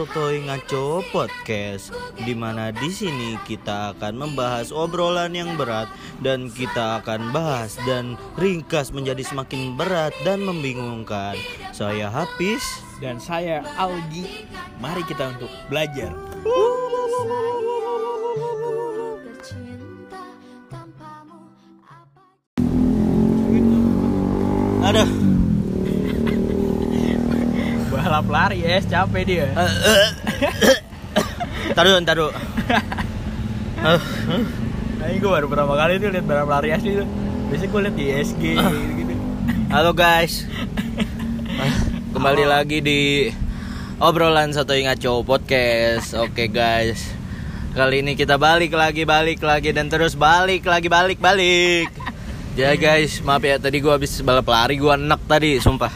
sotoy ngaco podcast di mana di sini kita akan membahas obrolan yang berat dan kita akan bahas dan ringkas menjadi semakin berat dan membingungkan. Saya Hafiz. dan saya Algi. Mari kita untuk belajar. Aduh. Balap lari es capek dia. Taruh, taruh. Eh, Nah, ini gue baru pertama kali tuh lihat balap lari asli tuh. Biasanya gue lihat di SG gitu. Halo guys. Kembali lagi di obrolan satu ngaco podcast. Oke guys. Kali ini kita balik lagi, balik lagi dan terus balik lagi, balik, balik. Ya guys, maaf ya tadi gua habis balap lari gua enak tadi, sumpah.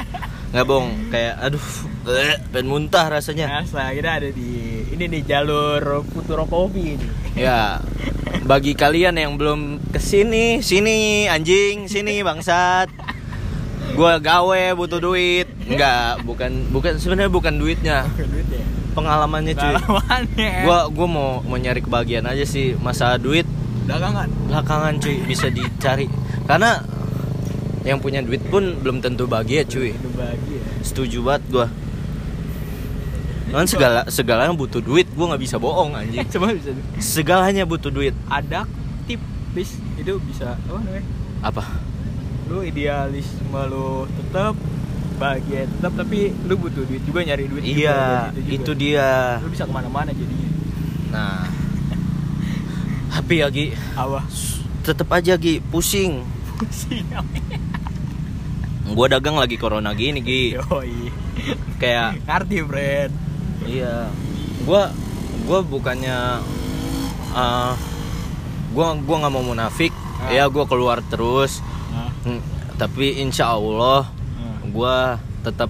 Nggak bohong, kayak aduh, eh, pengen muntah rasanya. Biasa kita ada di ini nih jalur Futuro Coffee ini. Ya, bagi kalian yang belum ke sini, sini anjing, sini bangsat. Gua gawe butuh duit. Enggak, bukan bukan sebenarnya bukan duitnya, ya. pengalamannya cuy. Pengalamannya. Gua gua mau mau nyari kebahagiaan aja sih. Masa duit dagangan. belakangan cuy bisa dicari. Karena yang punya duit pun belum tentu bahagia cuy. Bahagia. Setuju banget gua. Kan segala segalanya butuh duit, gua nggak bisa bohong anjing. Coba bisa Segalanya butuh duit. ada tip bis itu bisa apa namanya? Apa? Lu idealisme lu tetap bahagia tetap tapi lu butuh duit juga nyari duit juga, Iya, gitu juga. itu dia. lu bisa ke mana-mana jadinya Nah, tapi ya Gi, apa tetep aja Gi, pusing. pusing Gua dagang lagi corona gini Gi, yoi kayak ngerti friend iya, gua gua bukannya eh gua gua nggak mau munafik, Ah. ya gua keluar terus, nah, Hmm, tapi insya Allah nah. gua tetap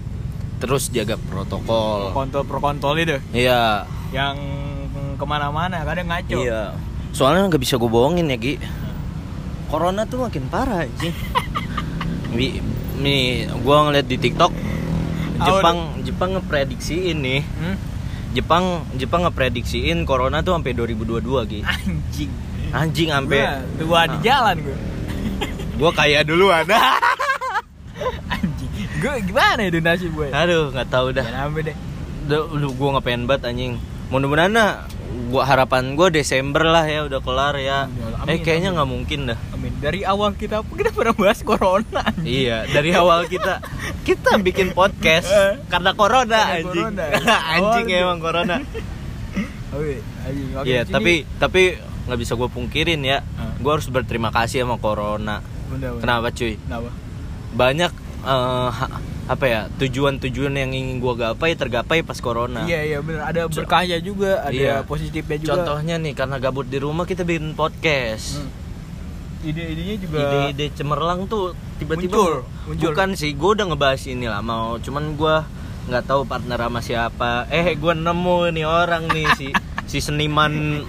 terus jaga protokol. kontol pro kontol itu Iya, yang ke mana-mana kadang ngaco iya. Soalnya nggak bisa gue bohongin ya Gi. Corona tuh makin parah anjing. Mi, mi, gua ngeliat di TikTok Jepang Jepang ngeprediksiin nih. Hmm? Jepang Jepang ngeprediksiin corona tuh sampai 2022 Gi. anjing Anjing sampai tua di jalan gue gua kaya duluan. anjing gue gimana itu nasib gue Aduh, nggak tahu dah. Jangan sampai deh Duh, gua nggak pengen banget anjing. Mudah-mudahan nah, gua harapan gua Desember lah ya udah kelar ya. Amin, eh kayaknya nggak mungkin dah. Amin. Dari awal kita kita pernah bahas corona. anjing. Iya, dari awal kita kita bikin podcast Eh. karena corona Karena anjing. corona. anjing Awal emang corona. Oke, anjing. Oke, Iya, tapi tapi nggak bisa gue pungkirin ya. Ah. Gue harus berterima kasih sama corona. Bener, bener. Kenapa cuy? Kenapa? Banyak ha- apa ya tujuan-tujuan yang ingin gue gapai tergapai pas corona. Iya, iya bener. Ada berkahnya juga, ada Iya. positifnya juga. Contohnya nih karena gabut di rumah kita bikin podcast. Hmm. Ide-idenya juga Ide-ide cemerlang tuh tiba-tiba Muncul, muncul. bukan sih gue udah ngebahas ini lah mau cuman gue nggak tahu partner sama siapa eh gue nemu nih orang nih si si seniman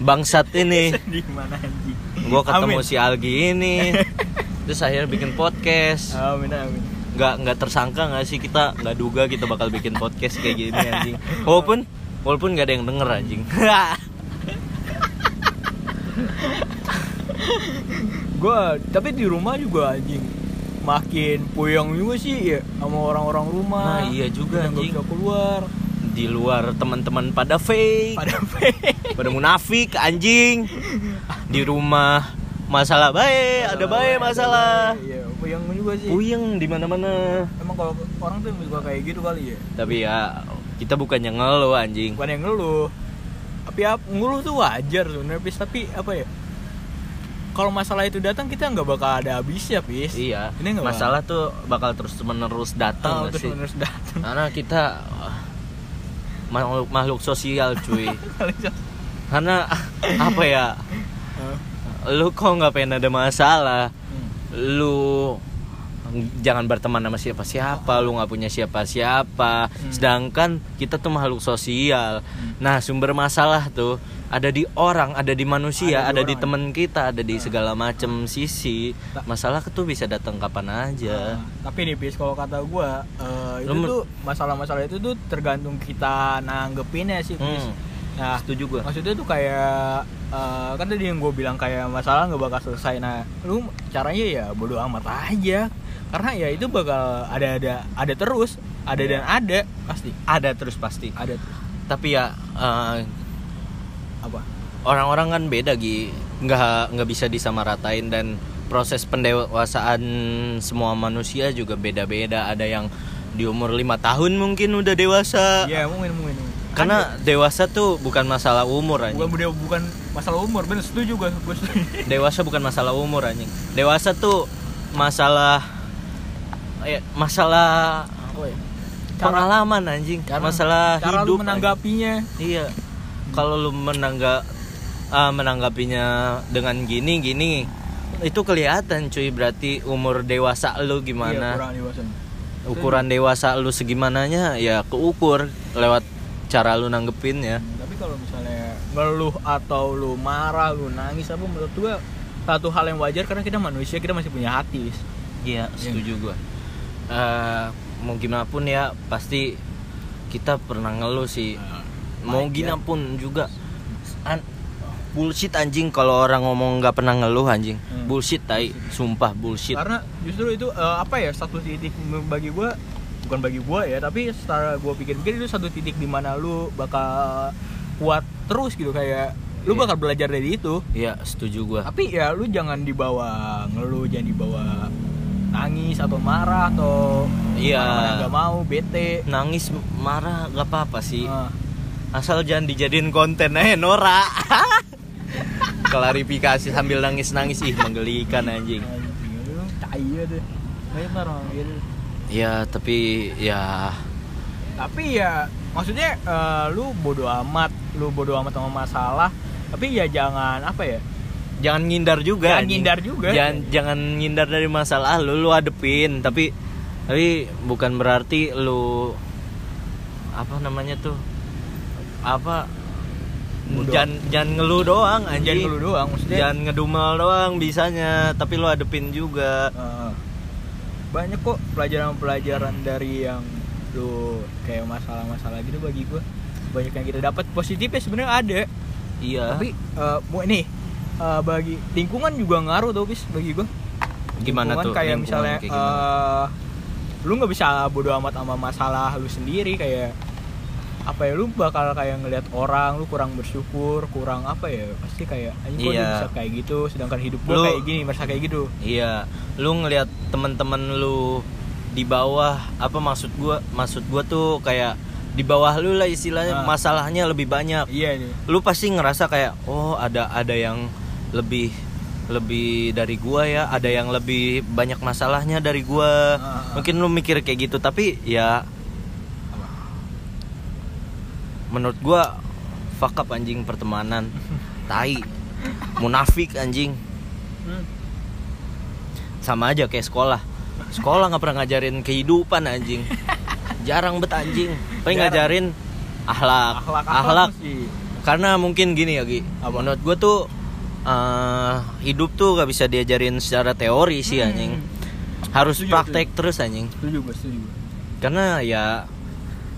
bangsat ini mana anjing. gue ketemu Amin. si Algi ini terus akhirnya bikin podcast Amin, amin. Nggak nggak tersangka nggak sih kita nggak duga kita bakal bikin podcast kayak gini anjing walaupun walaupun nggak ada yang denger anjing Gua tapi di rumah juga anjing makin puyeng juga sih ya sama orang-orang rumah. Nah, iya juga, anjing. bisa keluar. di luar teman-teman pada fake Pada fake. pada munafik anjing di rumah masalah baik ada baik masalah Iya, puyeng juga sih. puyeng di mana-mana Emang kalau orang tuh juga kayak gitu kali ya. tapi ya kita bukannya ngeluh anjing Bukan yang ngeluh. Tapi apa ngeluh tuh wajar sebenarnya, Pis. Tapi apa ya? Kalau masalah itu datang kita nggak bakal ada habisnya, Pis. iya Ini nggak masalah tuh bakal terus menerus datang Oh, terus sih menerus datang. karena kita makhluk makhluk sosial cuy karena apa ya lu kok nggak pengen ada masalah. Lu jangan berteman sama siapa siapa lu nggak punya siapa siapa sedangkan kita tuh makhluk sosial. Nah sumber masalah tuh ada di orang ada di manusia Ada ada, di di orang, teman kita ada di segala macam sisi. Masalah tuh bisa datang kapan aja. Nah, tapi nih bis kalau kata gua eh, itu Lu tuh masalah-masalah itu tuh tergantung kita nanggepinnya sih bis. Hmm. Nah, setuju gua. maksudnya tuh kayak eh, kan tadi yang gue bilang kayak masalah nggak bakal selesai. Nah lu caranya ya bodo amat aja. Karena ya itu bakal ada ada ada terus ada Iya. dan ada pasti. Ada terus pasti. Ada terus. Tapi ya eh, apa? orang-orang kan beda Gi. Nggak nggak bisa disamaratain dan proses pendewasaan semua manusia juga beda-beda. Ada yang di umur lima tahun mungkin udah dewasa. Iya mungkin mungkin mungkin. Karena dewasa tuh bukan masalah umur anjing. Bukan, bukan masalah umur. Bener setuju gue gue setuju. Dewasa bukan masalah umur anjing. Dewasa tuh masalah eh, masalah apa ya? Pengalaman anjing. Cara- masalah cara lu hidup menanggapinya. Iya. Kalau lu menangga ah, menanggapinya dengan gini gini itu kelihatan cuy. Berarti umur dewasa lu iya, gimana kurang dewasa ukuran dewasa lu segimananya ya keukur lewat cara lu nanggepinnya. Tapi kalau misalnya ngeluh atau lu marah lu nangis apa menurut gua satu hal yang wajar karena kita manusia kita masih punya hati. Iya setuju gua. Eh, mau gimana pun ya pasti kita pernah ngeluh sih. Mau wajar. gimana pun juga. An- bullshit anjing kalau orang ngomong nggak pernah ngeluh anjing. Hmm. bullshit tai. Sumpah bullshit. Karena justru itu eh, apa ya satu titik bagi gua bukan bagi gua ya tapi setelah gua pikir-pikir itu satu titik di mana lu bakal kuat terus gitu kayak lu Iya. bakal belajar dari itu. Iya setuju gua. Tapi ya lu jangan dibawa ngeluh jangan dibawa nangis atau marah atau Iya. mana-mana nggak mau bete. Nangis marah gak apa-apa sih. Ah, Asal jangan dijadiin konten eh Nora. Klarifikasi sambil nangis-nangis Ih menggelikan anjing. Anjing, deh. Banyak orang gitu Ya tapi ya. Tapi ya maksudnya eh, lu bodo amat lu bodo amat sama masalah. Tapi ya jangan apa ya Jangan ngindar juga Jangan ngindar juga. Jangan, jangan ngindar dari masalah lu Lu adepin Tapi Tapi bukan berarti lu Apa namanya tuh Apa Bodo. Jangan, jangan ngeluh doang anjing. jangan lu doang maksudnya. Jangan ngedumel doang bisanya, tapi lu adepin juga. eh, banyak kok pelajaran-pelajaran dari yang lu kayak masalah-masalah gitu bagi gua banyak yang kita dapat positifnya sebenarnya ada Iya. tapi eh, mau ini eh, bagi lingkungan juga ngaruh tuh bis bagi gua gimana Lingkungan tuh? kayak lingkungan misalnya kayak gimana? eh, lu nggak bisa bodo amat sama masalah lu sendiri kayak apa ya lu bakal kayak ngelihat orang lu kurang bersyukur kurang apa ya pasti kayak anjing Iya. bisa kayak gitu sedangkan hidup Lu- kayak gini merasa kayak gitu Iya, lu ngelihat teman-teman lu di bawah apa maksud gua? Maksud gua tuh kayak di bawah lu lah istilahnya Ah. masalahnya lebih banyak. iya nih Lu pasti ngerasa kayak oh ada ada yang lebih lebih dari gua ya, ada yang lebih banyak masalahnya dari gua. Ah. Mungkin lu mikir kayak gitu, tapi ya menurut gua fuck up anjing pertemanan. Tai. Munafik anjing. Sama aja kayak sekolah. Sekolah nggak pernah ngajarin kehidupan anjing. Jarang bet anjing. Paling ngajarin ahlak. Ahlak karena mungkin gini ya Gi. Apa? menurut gue tuh eh, hidup tuh gak bisa diajarin secara teori sih Hmm. anjing. Harus Setuju, praktek terus anjing. Setuju setuju karena ya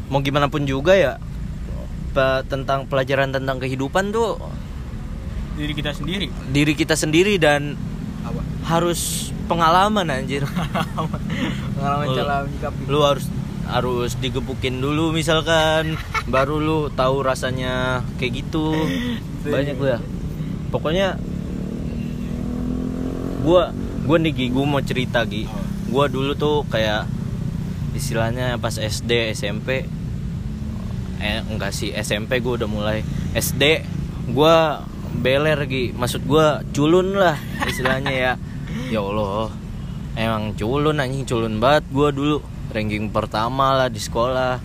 mau gimana pun juga ya pe- tentang pelajaran tentang kehidupan tuh? Diri kita sendiri. Diri kita sendiri dan apa? harus pengalaman anjir. Pengalaman Lu- cara menyikapi. lu harus harus digebukin dulu misalkan baru lu tahu rasanya kayak gitu. Banyak gue pokoknya gua gua nih Gi, gua mau cerita Gi. Gua dulu tuh kayak istilahnya pas SD SMP eh enggak sih SMP gua udah mulai. SD gua beler Gi. Maksud gua culun lah istilahnya ya. Ya Allah emang culun anjing. Culun banget gua dulu. Ranking pertama lah di sekolah.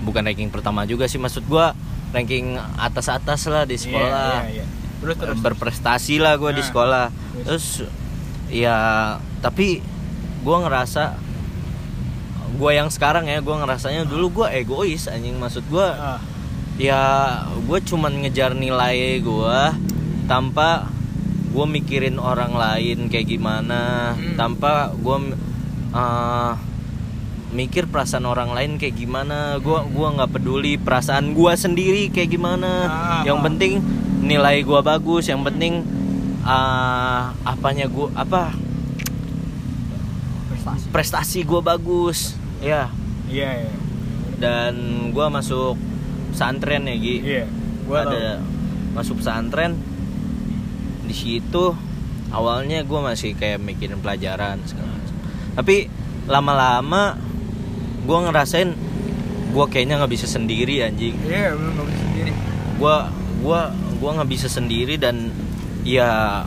Bukan ranking pertama juga sih maksud gua ranking atas-atas lah di sekolah. iya, iya, iya. terus terus. Berprestasi lah gue di Nah, sekolah. terus. terus ya tapi gue ngerasa gue yang sekarang ya gue ngerasanya dulu gue egois anjing. Maksud gue Ah, ya gue cuman ngejar nilai gue tanpa gue mikirin orang lain kayak gimana Hmm. tanpa gue mikir perasaan orang lain kayak gimana. Gue gua nggak peduli perasaan gue sendiri kayak gimana. Ah, yang ah. penting nilai gue bagus yang penting ah, apanya gue apa prestasi prestasi gue bagus. Ya iya iya. Dan gue masuk pesantren ya Gi. Iya gua tahu. ada masuk pesantren di situ awalnya gue masih kayak mikirin pelajaran segala macam. tapi lama-lama gue ngerasain gue kayaknya nggak bisa sendiri anjing. Iya belum nggak bisa sendiri. Gue gua gua nggak bisa sendiri dan ya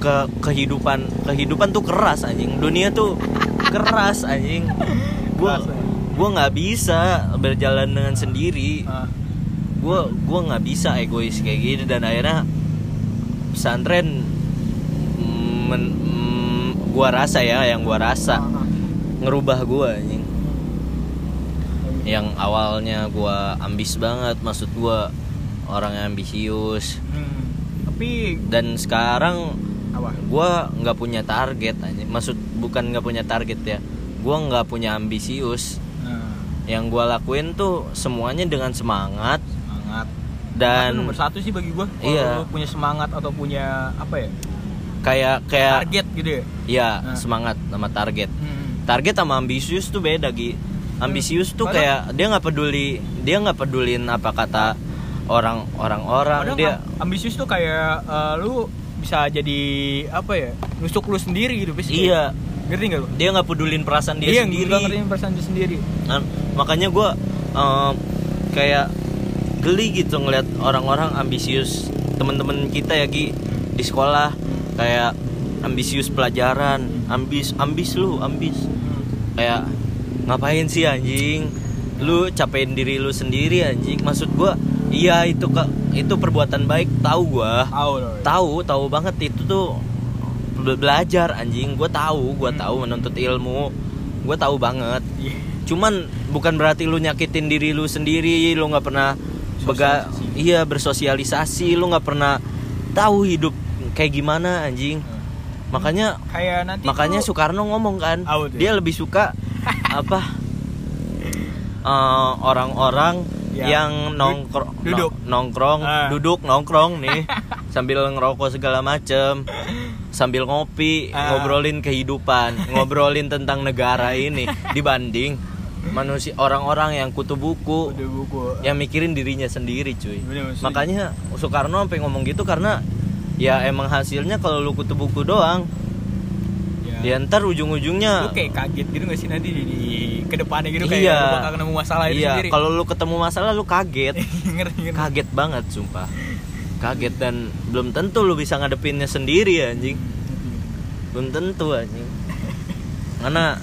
ke kehidupan kehidupan tuh keras anjing. Dunia tuh keras anjing. Gue gua nggak bisa berjalan dengan sendiri. Ah, gue nggak bisa egois kayak gitu dan akhirnya pesantren mm, men, mm, gua rasa ya yang gua rasa ah, ah. ngerubah gua anjing. Yang awalnya gua ambis banget maksud gua orang yang ambisius. Hmm, tapi dan sekarang apa? Gua nggak punya target anjing. Maksud bukan nggak punya target ya. Gua nggak punya ambisius. Nah, yang gua lakuin tuh semuanya dengan semangat. Semangat. Dan nomor satu sih bagi gua kalau Iya. punya semangat atau punya apa ya? Kayak kayak target gitu ya? Ya Nah. semangat sama target. Hmm. target sama ambisius tuh beda Gi. Ambisius tuh Padahal- kayak dia nggak peduli dia nggak pedulin apa kata orang orang orang Padahal dia am- ambisius tuh kayak eh, lu bisa jadi apa ya nusuk lu sendiri gitu bis iya. ngerti nggak lu? Dia nggak pedulin perasaan dia iya sendiri. nggak ngertiin perasaan dia sendiri. Nah, makanya gue kayak geli gitu ngeliat orang-orang ambisius temen-temen kita ya Gi di sekolah. Kayak ambisius pelajaran ambis ambis lu ambis. Kayak ngapain sih anjing? Lu capein diri lu sendiri anjing. Maksud gua iya itu ke itu perbuatan baik tahu gua. Tahu tahu. Tahu banget itu tuh be- belajar anjing. Gua tahu gua Hmm. tahu menuntut ilmu. Gua tahu banget. Iya. cuman bukan berarti lu nyakitin diri lu sendiri lu nggak pernah bega iya bersosialisasi. Lu nggak pernah tahu hidup kayak gimana anjing. Makanya kayak nanti makanya tuh- Soekarno ngomong kan tuh? dia lebih suka apa? Eh, orang-orang Yang yang du- nongkrong duduk. nongkrong. Ah. duduk nongkrong nih. Sambil ngerokok segala macem. Sambil ngopi Ah. ngobrolin kehidupan ngobrolin tentang negara ini. Dibanding manusia orang-orang yang kutu buku udah buku. yang mikirin dirinya sendiri cuy. Bener, makanya Soekarno sampai ngomong gitu karena ya emang hasilnya kalau lu kutu buku doang. Ya. ya ntar ujung-ujungnya lu kayak kaget gitu gak sih nanti di, di ke depannya gitu Iya. kayak lu bakal nemu masalah itu iya sendiri. kalau lu ketemu masalah lu kaget. Kaget banget sumpah. Kaget dan belum tentu lu bisa ngadepinnya sendiri anjing. Belum tentu anjing. Karena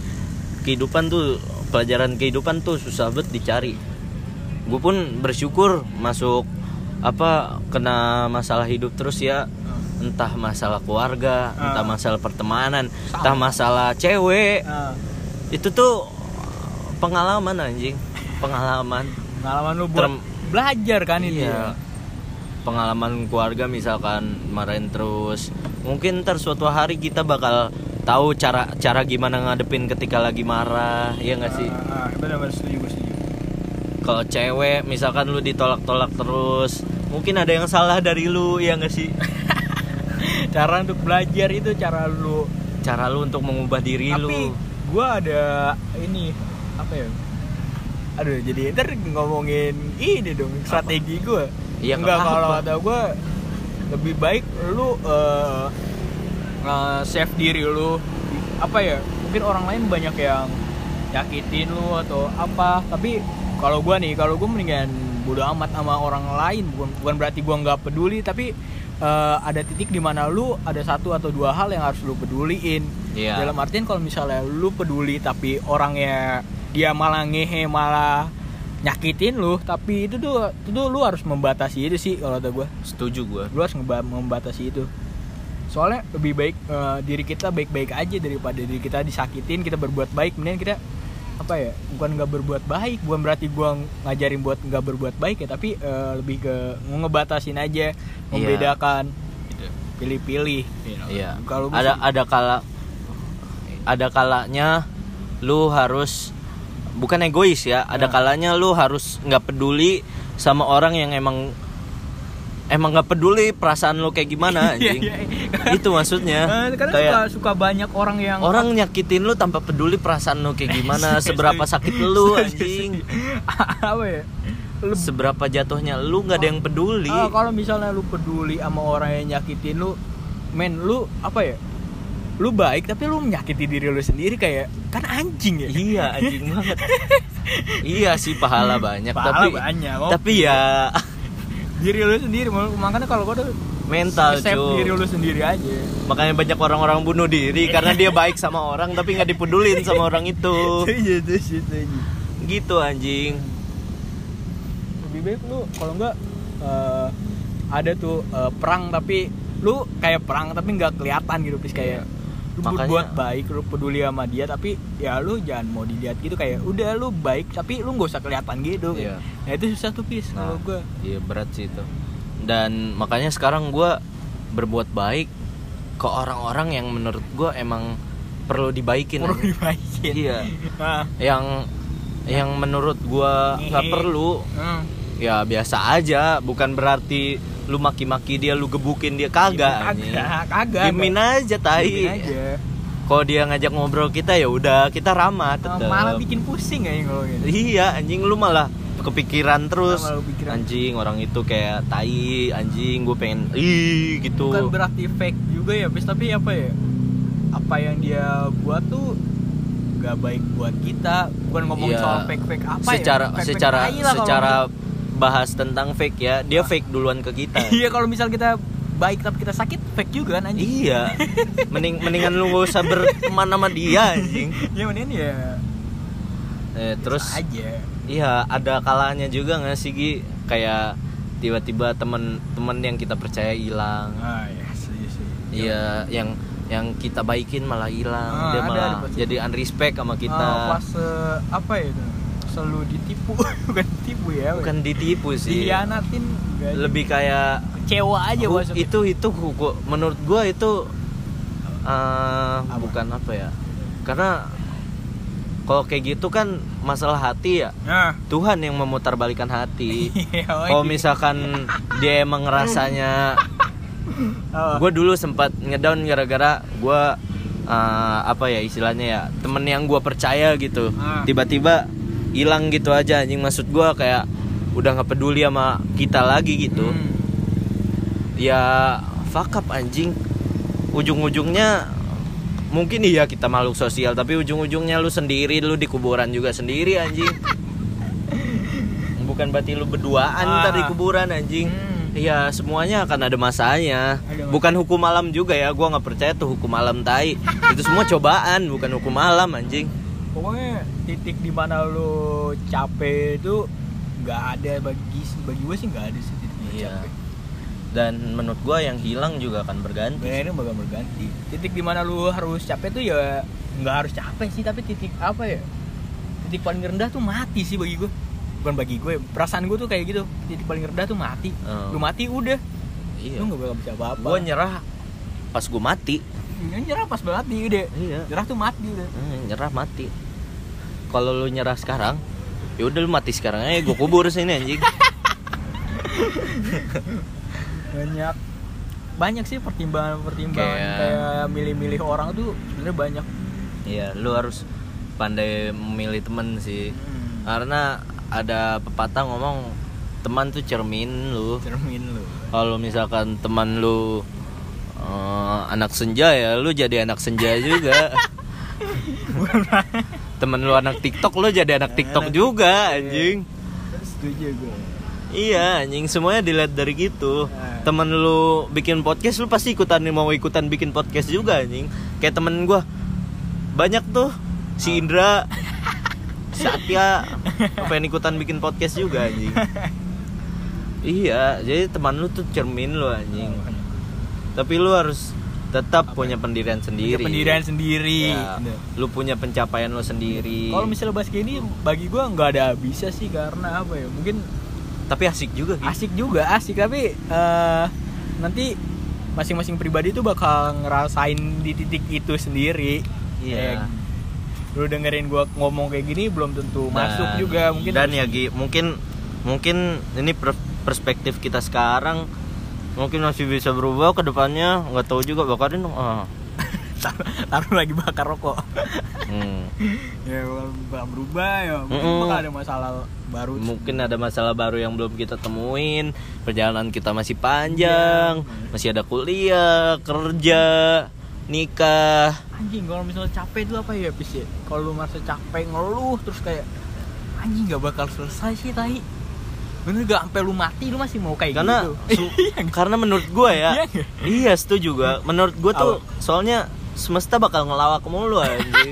kehidupan tuh pelajaran kehidupan tuh susah banget dicari. Gue pun bersyukur masuk apa kena masalah hidup terus ya. Entah masalah keluarga Ah. entah masalah pertemanan Sama. entah masalah cewek. Nah, itu tuh pengalaman anjing pengalaman pengalaman lu buat Term- belajar kan Iya. Pengalaman keluarga misalkan marahin terus. Mungkin ntar suatu hari kita bakal tahu cara cara gimana ngadepin ketika lagi marah, ya nggak sih? Ah, ah, benar-benar setuju gue setuju Kalau cewek misalkan lu ditolak-tolak terus, mungkin ada yang salah dari lu, ya nggak sih? cara untuk belajar itu cara lu Cara lu untuk mengubah diri tapi lu. gua ada ini apa ya? Aduh jadi ntar ngomongin ini dong strategi gua. Iya, enggak nggak kalau kata gua lebih baik lu eh, nge-save diri lu. Apa ya? Mungkin orang lain banyak yang nyakitin lu atau apa. Tapi kalau gua nih kalau gua mendingan bodo amat sama orang lain. Bukan bukan berarti gua nggak peduli tapi eh, ada titik di mana lu ada satu atau dua hal yang harus lu peduliin. Iya. dalam artian kalau misalnya lu peduli tapi orangnya dia malah ngehe malah nyakitin lu tapi itu tuh itu tuh lu harus membatasi itu sih kalau kata gue Setuju gua. lu harus membatasi itu soalnya lebih baik eh, diri kita baik-baik aja daripada diri kita disakitin kita berbuat baik mendingan kita apa ya bukan nggak berbuat baik bukan berarti gua ngajarin buat nggak berbuat baik ya tapi eh, lebih ke ngebatasin aja membedakan gitu. pilih-pilih you know. Iya. kalau Ada sih- ada kala ada kalanya lu harus bukan egois ya, ada Nah. kalanya lu harus nggak peduli sama orang yang emang emang nggak peduli perasaan lu kayak gimana Iya, anjing. iya, iya. Itu maksudnya. Eh, karena kayak suka, suka banyak orang yang orang nyakitin lu tanpa peduli perasaan lu kayak gimana, seberapa sakit lu anjing. apa ya Leb- Seberapa jatuhnya lu nggak ada yang peduli. Ah, kalau misalnya lu peduli sama orang yang nyakitin lu, men lu apa ya? Lu baik tapi lu menyakiti diri lu sendiri kayak kan anjing ya. Iya anjing banget. iya sih pahala banyak Pahala tapi banyak, tapi ya Diri lu sendiri makanya kalau gua tuh mental cuy. diri lu sendiri aja. Makanya banyak orang-orang bunuh diri karena dia baik sama orang tapi nggak dipedulin sama orang itu. Iya. Gitu anjing. Lebih baik lu kalau enggak eh, ada tuh eh, perang tapi lu kayak perang tapi nggak kelihatan gitu please kayak lu Makanya- buat baik lu peduli sama dia tapi ya lu jangan mau dilihat gitu kayak udah lu baik tapi lu nggak usah kelihatan gitu Iya. nah itu susah tuh pis Nah, kalau gua Iya berat sih itu. Dan makanya sekarang gua berbuat baik ke orang-orang yang menurut gua emang perlu dibaikin. perlu dibaikin Iya. nah, Yang yang menurut gua nggak perlu hmm. ya biasa aja bukan berarti lu maki-maki dia lu gebukin dia kagak anjing. kagak kagak Diemin aja tai aja kalau dia ngajak ngobrol kita ya udah kita ramah Nah, tetep. malah bikin pusing kalau gitu iya anjing lu malah kepikiran terus Malah lu pikiran. anjing orang itu kayak tai anjing gue pengen ih gitu bukan berarti fake juga ya bis tapi apa ya apa yang dia buat tuh gak baik buat kita bukan ngomongin Iya. soal fake fake apa secara ya secara tai lah kalau secara gitu. Bahas tentang fake ya dia fake duluan ke kita. Iya kalau misal kita baik tapi kita sakit fake juga kan anjing? Iya. Mending mendingan lu gak usah berteman sama dia anjing. Ya mendingan ya. Eh, terus aja. iya ada kalanya juga nggak sih Gi? Kayak tiba-tiba temen-temen yang kita percaya hilang. Ah ya setuju sih. Iya yang yang kita baikin malah hilang. Ah, dia ada, malah ada, jadi unrespect sama kita. Ah, pas eh, apa ya itu selalu ditipu bukan ditipu ya bukan ditipu sih dihianatin aja. lebih kayak kecewa aja hu- masuk itu itu hu- menurut gua itu eh, Apa? bukan apa ya karena kalau kayak gitu kan masalah hati ya nah Tuhan yang memutarbalikan hati iya, kalau iya. misalkan dia emang ngerasanya Oh. gue dulu sempat ngedown gara-gara gue uh, apa ya istilahnya ya temen yang gue percaya gitu Ah. Hilang gitu aja anjing. Maksud gue kayak udah nggak peduli sama kita lagi gitu. Hmm. ya fuck up anjing. Ujung-ujungnya mungkin iya kita makhluk sosial tapi ujung-ujungnya lu sendiri lu di kuburan juga sendiri anjing. Bukan berarti lu berduaan Ah. ntar di kuburan anjing. Hmm. Iya semuanya akan ada masanya. Bukan hukum alam juga ya Gua nggak percaya tuh hukum alam tai. Itu semua cobaan bukan hukum alam anjing pokoknya titik di mana lu capek itu nggak ada bagi bagi gue sih nggak ada sih titik Iya. capek. Dan menurut gua yang hilang juga akan berganti Bener ini bakal berganti. Titik di mana lu harus capek tuh ya nggak harus capek sih tapi titik apa ya? Titik paling rendah tuh mati sih bagi gue bukan bagi gue perasaan gue tuh kayak gitu. Titik paling rendah tuh mati. Oh. lu mati udah. Iya. Lu nggak bakal bisa apa-apa. Gua nyerah pas gua mati. Ya, nyerah pas mati udah. Iya. Nyerah tuh mati udah. Eh, Nyerah mati Kalau lu nyerah sekarang ya udah lu mati sekarang aja gua kubur sini anjing. Banyak. Banyak sih pertimbangan-pertimbangan Kayak- kayak milih-milih orang tuh sebenarnya banyak. Iya lu harus pandai memilih temen sih. Karena ada pepatah ngomong teman tuh cermin lu. Cermin lu. Kalau misalkan teman lu eh, anak senja ya lu jadi anak senja juga temen lu anak tiktok lu jadi anak tiktok juga iya. anjing. Setuju gue iya anjing semuanya dilihat dari gitu. Nah. temen lu bikin podcast lu pasti ikutan mau ikutan bikin podcast juga anjing. Kayak temen gua banyak tuh si Indra Satya pengen ikutan bikin podcast juga anjing. Iya jadi teman lu tuh cermin lu anjing. Tapi lu harus tetap punya ya? pendirian punya sendiri. pendirian sendiri. Ya, lu punya pencapaian lo sendiri. Kalau misalnya bahas kayak ini bagi gua nggak ada bisa sih karena apa ya mungkin tapi asik juga gitu. asik juga asik. Tapi eh, nanti masing-masing pribadi tuh bakal ngerasain di titik itu sendiri. Iya. Kayak lu dengerin gua ngomong kayak gini belum tentu Dan- masuk juga. Mungkin dan ya Gi, mungkin mungkin ini per- perspektif kita sekarang mungkin masih bisa berubah ke depannya nggak tahu juga bakarin dong ah. taruh, lagi bakar rokok Hmm. ya bakal berubah ya mungkin Mm-mm. bakal ada masalah baru mungkin ada masalah baru yang belum kita temuin perjalanan kita masih panjang Iya. masih ada kuliah kerja nikah anjing kalau misalnya capek itu apa ya bis ya kalau lu merasa capek ngeluh terus kayak anjing nggak bakal selesai sih tai bener gak sampai lu mati lu masih mau kayak karena gitu. Iya karena menurut gue Iya ya nggak? iya setuju gue menurut gue tuh soalnya semesta bakal ngelawak mulu anjing.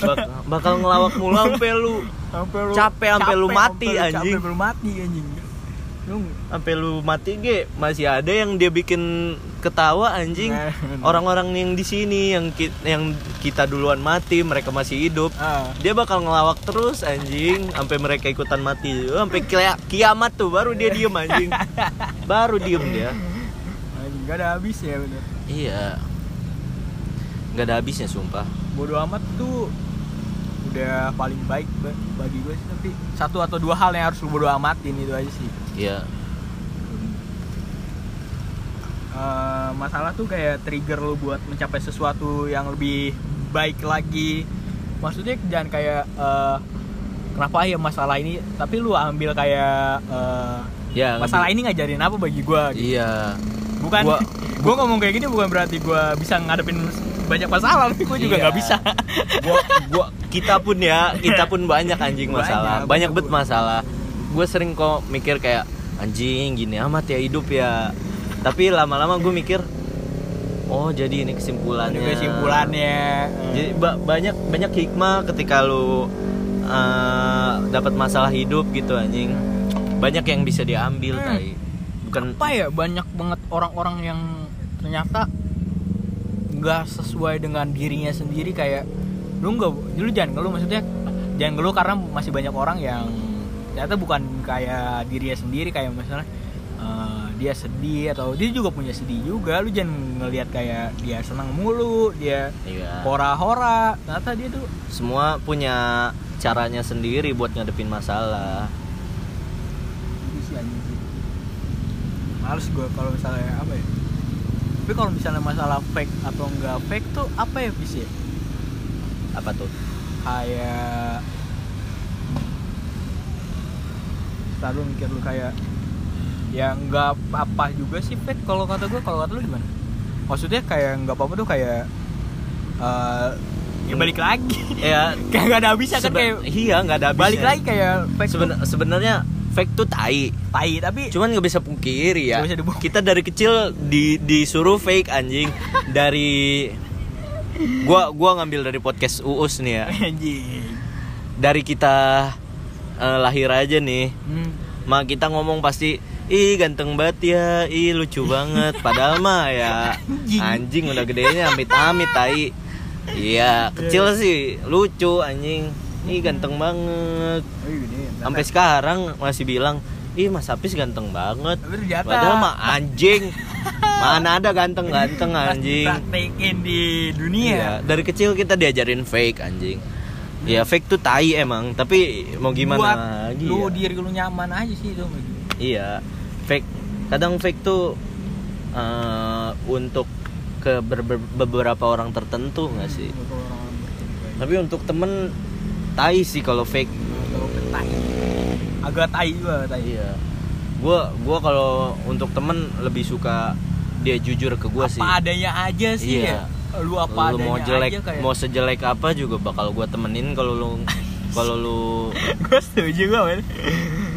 Bak- bakal ngelawak mulu sampai lu sampai lu Capek sampai lu mati, anjing. sampai lu mati anjing sampai lu mati ge masih ada yang dia bikin ketawa anjing. Nah, orang-orang yang di sini yang ki- yang kita duluan mati mereka masih hidup. Ah. Dia bakal ngelawak terus anjing. Sampai mereka ikutan mati. Sampai kia- kiamat tuh baru dia diem anjing. Baru diem dia. Anjing gak ada habis ya bener. Iya. Nggak ada habisnya sumpah. Bodo amat tuh udah paling baik ba- bagi gue sih tapi satu atau dua hal yang harus lu bodo amatin itu aja sih. Iya. Eh, masalah tuh kayak trigger lu buat mencapai sesuatu yang lebih baik lagi. Maksudnya jangan kayak eh, kenapa ya masalah ini tapi lu ambil kayak eh, ya masalah ngambil- ini ngajarin apa bagi gua gitu. iya. Bukan Gua- gua, ngomong kayak gini bukan berarti gua bisa ngadepin banyak masalah tapi gua juga Iya. nggak bisa. Gua gua kita pun ya kita pun banyak anjing masalah. Banyak, banyak, bet masalah. Gue sering kok mikir kayak anjing gini amat ya hidup ya. Tapi lama-lama gue mikir oh jadi ini kesimpulannya. Ada kesimpulannya. Jadi ba- banyak banyak hikmah ketika lu eh, dapat masalah hidup gitu anjing. Banyak yang bisa diambil Hmm. tai. Bukan apa ya banyak banget orang-orang yang ternyata nggak sesuai dengan dirinya sendiri kayak lu nggak lu jangan ngeluh maksudnya jangan ngeluh karena masih banyak orang yang ternyata bukan kayak dirinya sendiri kayak misalnya eh, dia sedih atau dia juga punya sedih juga lu jangan ngelihat kayak dia senang mulu dia iya. hora-hora ternyata dia tuh semua punya caranya sendiri buat ngadepin masalah. Males gue kalau misalnya apa ya Tapi kalau misalnya masalah fake atau enggak fake tuh apa ya bisa ya? Apa tuh? Kayak Selalu mikir lu kayak Ya enggak apa juga sih fake kalau kata gue Kalau kata lu gimana? Maksudnya kayak enggak apa-apa tuh kayak eh Ya balik lagi. Ya Kayak nggak ada habisnya kan kayak iya nggak ada habisnya. Balik lagi kayak Seben- sebenarnya fake tuh tai. Tai Tapi cuman nggak bisa pungkiri ya. Nggak bisa kita dari kecil di disuruh fake anjing. dari gua gua ngambil dari podcast uus nih ya. Dari kita eh, lahir aja nih. Hmm. mah kita ngomong pasti ih ganteng banget ya ih lucu banget. Padahal mah ya Anjing. anjing udah gedenya amit amit tai. Iya kecil sih lucu anjing. Ih ganteng banget. Oh, ini, sampai sekarang masih bilang ih mas Apis ganteng banget padahal mah anjing mana ada ganteng ganteng pas anjing dipraktekin di Iya, dunia dari kecil kita diajarin fake anjing ya fake tuh tai emang tapi mau gimana Buat lagi lu ya? diri lu nyaman aja sih itu Iya, fake. Kadang fake tuh eh, untuk ke ber- ber- beberapa orang tertentu nggak sih? Tapi untuk temen tai sih kalau fake. tai agak tai juga tai Iya. Gua gua kalau untuk temen lebih suka dia jujur ke gua apa sih. adanya aja sih Iya. ya lu apa lu adanya mau jelek aja kayak mau sejelek apa juga bakal gua temenin kalau lu kalau lu gue setuju gue men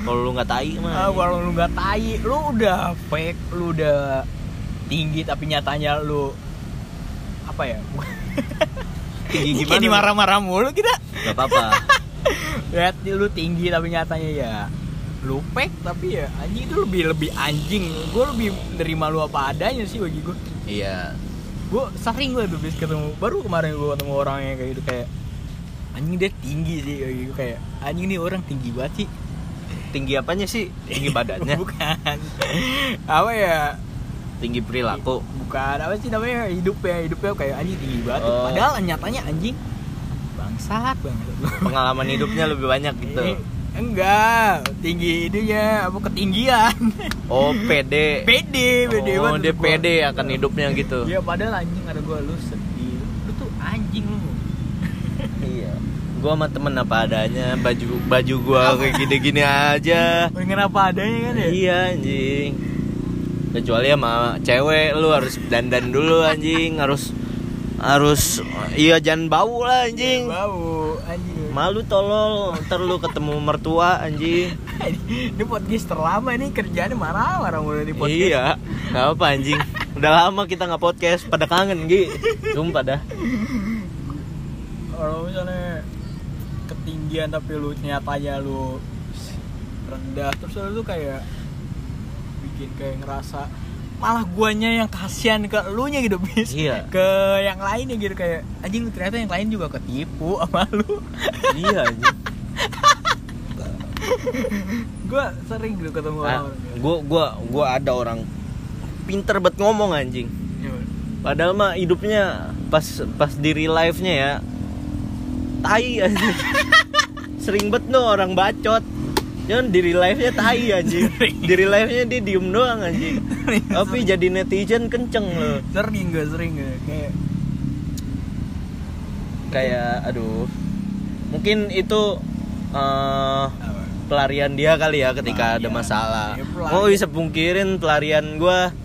kalau lu nggak tai mah. ah, kalau lu nggak tai lu udah fake lu udah tinggi tapi nyatanya lu apa ya Tinggi Kayak gimana? dimarah-marah mulu kita Gak apa-apa. lihat lu tinggi tapi nyatanya ya lu fake tapi ya anjing itu lebih lebih anjing. Gue lebih nerima lu apa adanya sih bagi gue Iya. gue sering gue tuh bis ketemu baru kemarin gue ketemu orang yang kayak gitu kayak anjing dia tinggi sih kayak gitu kayak anjing nih orang tinggi banget sih. Tinggi apanya sih? Tinggi badannya? Bukan. Apa ya? Tinggi perilaku. Bukan apa sih namanya? Hidupnya hidupnya kayak anjing tinggi banget. Oh. padahal nyatanya anjing bangsat banget. Pengalaman hidupnya lebih banyak gitu. Eh, enggak tinggi ininya apa ketinggian. Oh pede pede pede oh dia pede akan hidupnya gitu. Iya padahal anjing ada gua lu sedih. Lu tuh anjing lu. Iya. Gua sama temen apa adanya baju baju gua kayak gini-gini aja. Pengen apa adanya kan ya? Iya anjing. Kecuali sama cewek lu harus dandan dulu anjing. Harus harus iya jangan bau lah anjing. Bau anjing. Malu tolol ntar lu ketemu mertua anjing. Ini podcast terlama nih kerjaannya marah-marah mulai di podcast. Iya nggak apa anjing. Udah lama kita nggak podcast pada kangen Gi. Sumpah dah. Kalau misalnya ketinggian tapi lu nyatanya lu rendah terus lu kayak bikin kayak ngerasa malah guanya yang kasihan ke lu nya gitu bis. Iya. ke yang lainnya gitu kayak anjing ternyata yang lain juga ketipu sama lu. Iya anjing. Gua sering gitu ketemu Ah, orang gua gua gua ada orang pinter banget ngomong anjing. Padahal mah hidupnya pas pas di real life nya ya tai anjing. Sering banget no orang bacot Jangan di real life-nya tai anjing. Di real life-nya dia diem doang anjing. Tapi jadi netizen kenceng loh. sering gak sering gak kayak Kayak aduh. Mungkin itu apa? pelarian dia kali ya ketika ada Pelarian. masalah. Ya, pelarian. Oh bisa pungkirin pelarian gua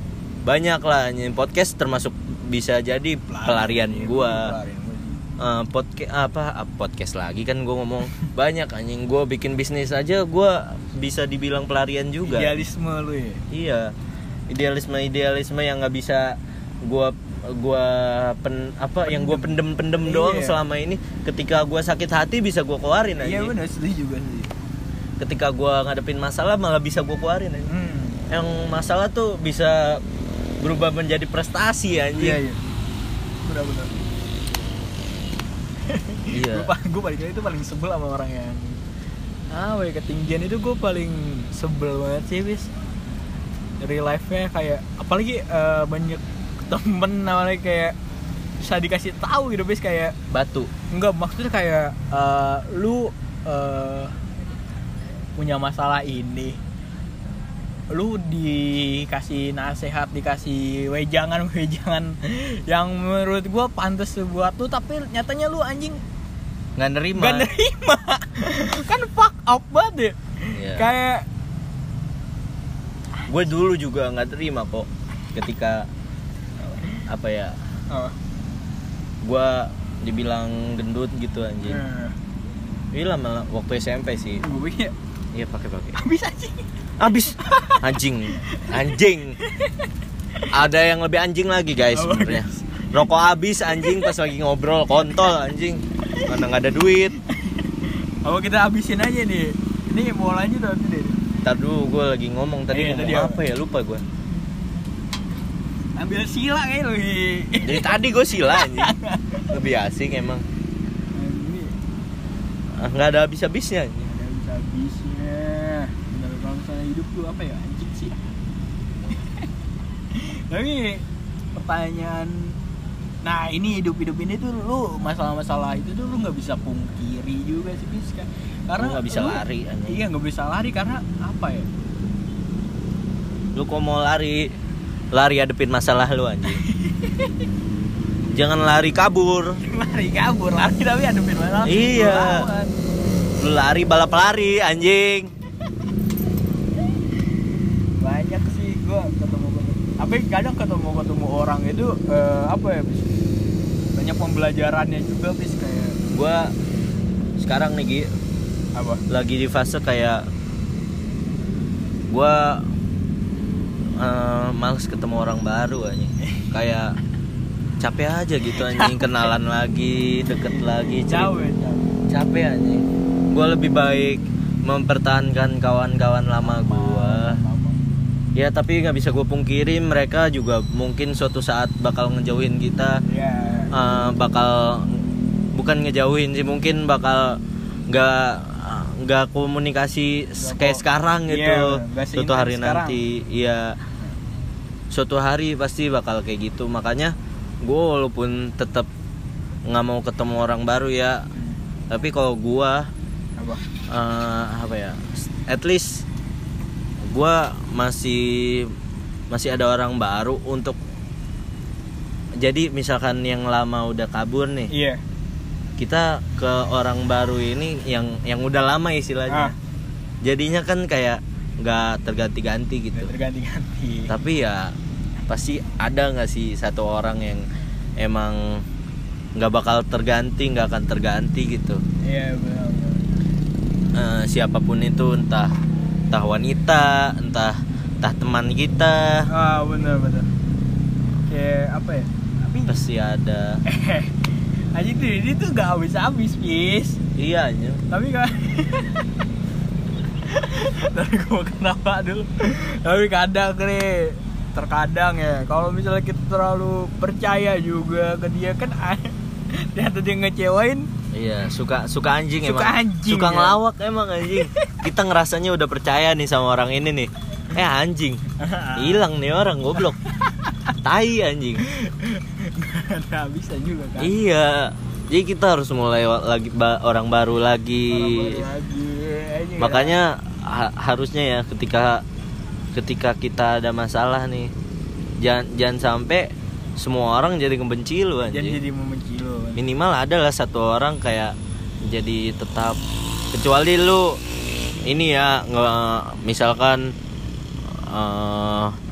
banyak lah podcast termasuk bisa jadi pelarian iya, gua. Pelarian gua. podcast apa ah, podcast lagi kan gua ngomong banyak anjing gua bikin bisnis aja gua bisa dibilang pelarian juga. idealisme lu ya Iya. Idealisme idealisme yang nggak bisa gua gua pen apa yang gua pendem-pendem doang Iya. selama ini ketika gua sakit hati bisa gua keluarin aja. iya benar setuju juga sih Ketika gua ngadepin masalah malah bisa gua keluarin aja. hmm. Yang masalah tuh bisa berubah menjadi prestasi anjing. iya iya benar-benar Iya. gue gue paling itu paling sebel sama orang yang ah ya ketinggian itu gue paling sebel banget sih bis real life nya kayak apalagi eh, banyak temen namanya kayak bisa dikasih tahu gitu bis kayak Batu. enggak maksudnya kayak eh, lu eh, punya masalah ini lu dikasih nasihat dikasih wejangan wejangan yang menurut gua pantas buat lu tapi nyatanya lu anjing nggak nerima. Gak nerima Kan fuck up banget ya Iya. Kayak Gue dulu juga nggak terima kok ketika apa ya oh, gue dibilang gendut gitu anjing. eh, Iya malah waktu SMP sih. Gue pikir Iya pakai pakai. Bisa sih Abis anjing, anjing. Ada yang lebih anjing lagi guys sebenarnya. Rokok habis anjing pas lagi ngobrol kontol anjing. Mana nggak ada duit. Apa kita habisin aja nih Ini mau lanjut nanti deh Ntar dulu gue lagi ngomong tadi Iya, ngomong tadi apa ya lupa gue. Ambil sila kayak lu. Jadi tadi gue sila anjing. Lebih asik emang. Ini Ah, nggak ada habis-habisnya anjing. ada bisa habisnya kalau misalnya hidup lu apa ya anjing sih Tapi pertanyaan Nah ini hidup-hidup ini tuh lu masalah-masalah itu tuh lu nggak bisa pungkiri juga sih bis kan Karena nggak bisa lu- lari, anjing. Iya nggak bisa lari karena apa ya Lu kok mau lari? Lari hadepin masalah lu anjing. Jangan lari kabur. Lari kabur lari tapi hadapin masalah Iya. lu lari balap lari anjing. banyak sih gua ketemu tapi kadang ketemu ketemu orang itu eh, apa ya banyak pembelajarannya juga bis kayak Gua sekarang nih Gi, apa lagi di fase kayak gua eh, males ketemu orang baru anjing. Kayak capek aja gitu anjing kenalan lagi, deket lagi, jauh. capek anjing. Gua lebih baik mempertahankan kawan-kawan lama gua. Lama. ya tapi nggak bisa gue pungkiri mereka juga mungkin suatu saat bakal ngejauhin kita ya eh, bakal bukan ngejauhin sih mungkin bakal nggak nggak komunikasi Nggak kayak ko- sekarang Iya, gitu nggak suatu seintens hari sekarang. nanti iya. Suatu hari pasti bakal kayak gitu. Makanya gue walaupun tetap nggak mau ketemu orang baru ya tapi kalau gue apa? eh, apa ya at least gue masih masih ada orang baru untuk jadi misalkan yang lama udah kabur nih iya. kita ke orang baru ini yang yang udah lama istilahnya. Ah. jadinya kan kayak nggak terganti-ganti gitu. Terganti-ganti. Tapi ya pasti ada nggak sih satu orang yang emang nggak bakal terganti nggak akan terganti gitu? Iya benar benar. Eh, siapa pun itu entah entah wanita entah entah teman kita. Ah benar benar. Kayak apa ya tapi pasti ada. Aja tuh ini tuh gak habis habis bis iya aja tapi kan tapi gue kenapa dulu? Tapi kadang nih terkadang ya kalau misalnya kita terlalu percaya juga ke dia kan ternyata dia ngecewain. Iya suka suka anjing Suka emang. anjing, suka ya. ngelawak emang anjing. Kita ngerasanya udah percaya nih sama orang ini nih. Eh anjing. Hilang nih orang goblok. Tai anjing nggak ada habisnya juga kan? Iya. Jadi kita harus mulai lagi ba- orang baru lagi. Orang baru lagi kan. makanya ha- harusnya ya ketika ketika kita ada masalah nih jangan jangan sampai semua orang jadi ngebenci lu jangan anjing jadi membenci lu kan. minimal adalah satu orang kayak jadi tetap kecuali lu ini ya nge misalkan apa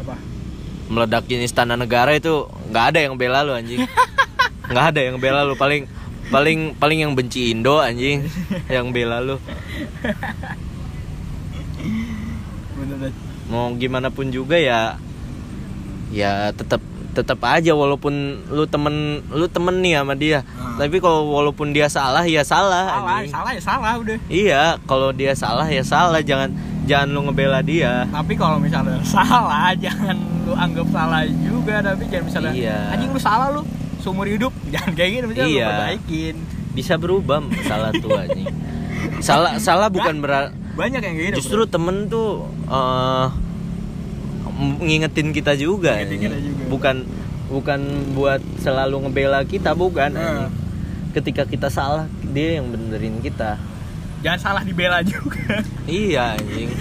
meledakin istana negara itu nggak ada yang bela lu anjing. Nggak ada yang bela lu paling paling paling yang benci Indo anjing yang bela lu. Mau gimana pun juga ya ya tetap tetap aja walaupun lu temen lu temen nih sama dia. Hmm. tapi kalau walaupun dia salah ya salah salah anjing. salah ya salah udah. Iya kalau dia salah ya salah jangan jangan lu ngebela dia. Tapi kalau misalnya salah jangan lu anggap salah juga. Tapi jangan misalnya Iya. anjing lu salah lu seumur hidup. Jangan kayak gitu misalnya lu Iya. perbaikin. Bisa berubah salah tuh anjing. Salah salah bukan berarti banyak yang kayak gitu justru temen tuh eh, ngingetin kita juga, Ngingetin kita juga. bukan bukan buat selalu ngebela kita bukan anjing. ketika kita salah dia yang benerin kita jangan salah dibela juga. Iya anjing.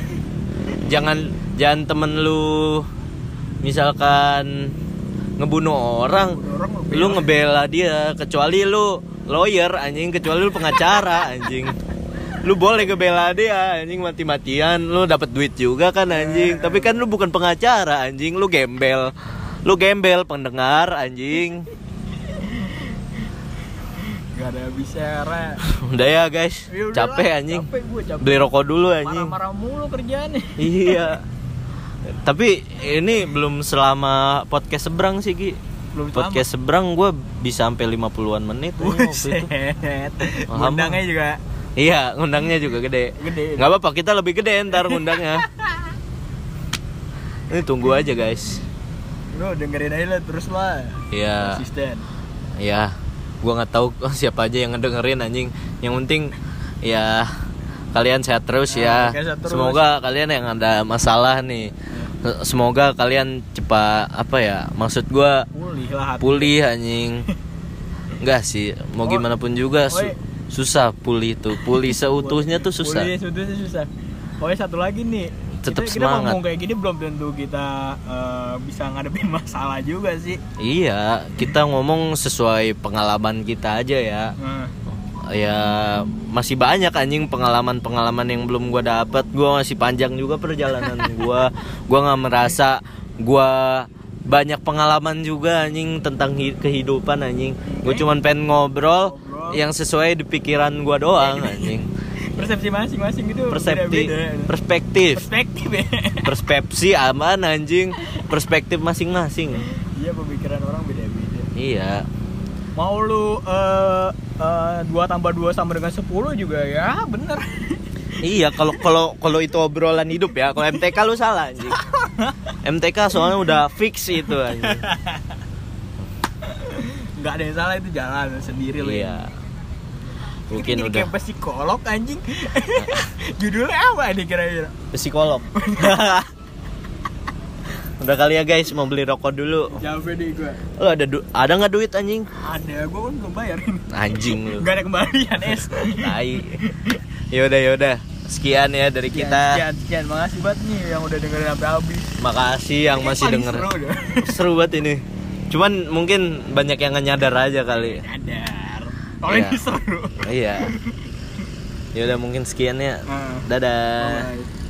Jangan jangan temen lu misalkan ngebunuh orang orang lu lu ngebela dia kecuali lu lawyer anjing kecuali lu pengacara anjing. Lu boleh ngebela dia anjing mati-matian. Lu dapat duit juga kan anjing. tapi kan lu bukan pengacara anjing. Lu gembel. Lu gembel pendengar anjing gak ada bisa Ra. udah ya guys Ya udah capek lah, anjing capek gue capek beli rokok dulu anjing marah-marah mulu kerjaannya iya tapi ini belum selama podcast seberang sih Ki belum podcast seberang gue bisa sampai 50-an menit waktu itu. Buset. Lama. Undangnya juga Iya, ngundangnya juga gede. gede. Nggak apa-apa, kita lebih gede ntar ngundangnya. Ini tunggu aja guys. Lu dengerin aja lah terus lah. Iya, Konsisten. iya. Gua nggak tahu siapa aja yang ngedengerin anjing. Yang penting ya kalian sehat terus ya. Ah, kalian sehat terus. Semoga kalian yang ada masalah nih. Semoga kalian cepat apa ya? Maksud gua Pulih lah hati. pulih anjing. Enggak sih, mau Oh. gimana pun juga su- Oh, susah pulih tuh. Pulih seutuhnya tuh susah. Pulih seutuhnya susah. Pokoknya satu lagi nih. Tetep kita, kita semangat. ngomong kayak gini belum tentu kita eh, bisa ngadepin masalah juga sih. Iya, kita ngomong sesuai pengalaman kita aja ya. Nah, Ya masih banyak anjing pengalaman-pengalaman yang belum gua dapat. Gua masih panjang juga perjalanan gua. Gua nggak merasa gua banyak pengalaman juga anjing tentang hi- kehidupan anjing. Gue cuman pengen ngobrol Ngobrol. yang sesuai di pikiran gua doang anjing. Persepsi masing-masing itu Persepti, beda-beda. perspektif, Perspektif ya. persepsi aman anjing, perspektif masing-masing. Iya pemikiran orang beda-beda. Iya. Mau lu eh eh, dua tambah dua sama dengan 10 juga ya bener. Iya, kalau kalau kalau itu obrolan hidup ya. Kalau MTK lu salah anjing. MTK soalnya udah fix itu anjing. nggak ada yang salah itu jalan sendiri lo Iya. Mungkin jadi udah kayak psikolog anjing judulnya apa nih kira-kira psikolog. udah kali ya guys mau beli rokok dulu. jawabnya deh gue Lu ada du- ada nggak duit anjing? ada gue kan belum bayar Anjing lu. nggak ada kembalian es Tai. Yaudah yaudah. Sekian ya dari kita. sekian sekian makasih banget nih yang udah dengerin sampai habis Makasih yang Ini masih denger. seru. Seru banget ini. Cuman mungkin banyak yang nyadar aja kali. Nyadar. Kalau Iya. ini seru. Iya. Ya udah mungkin sekian ya. Nah, Dadah. bye.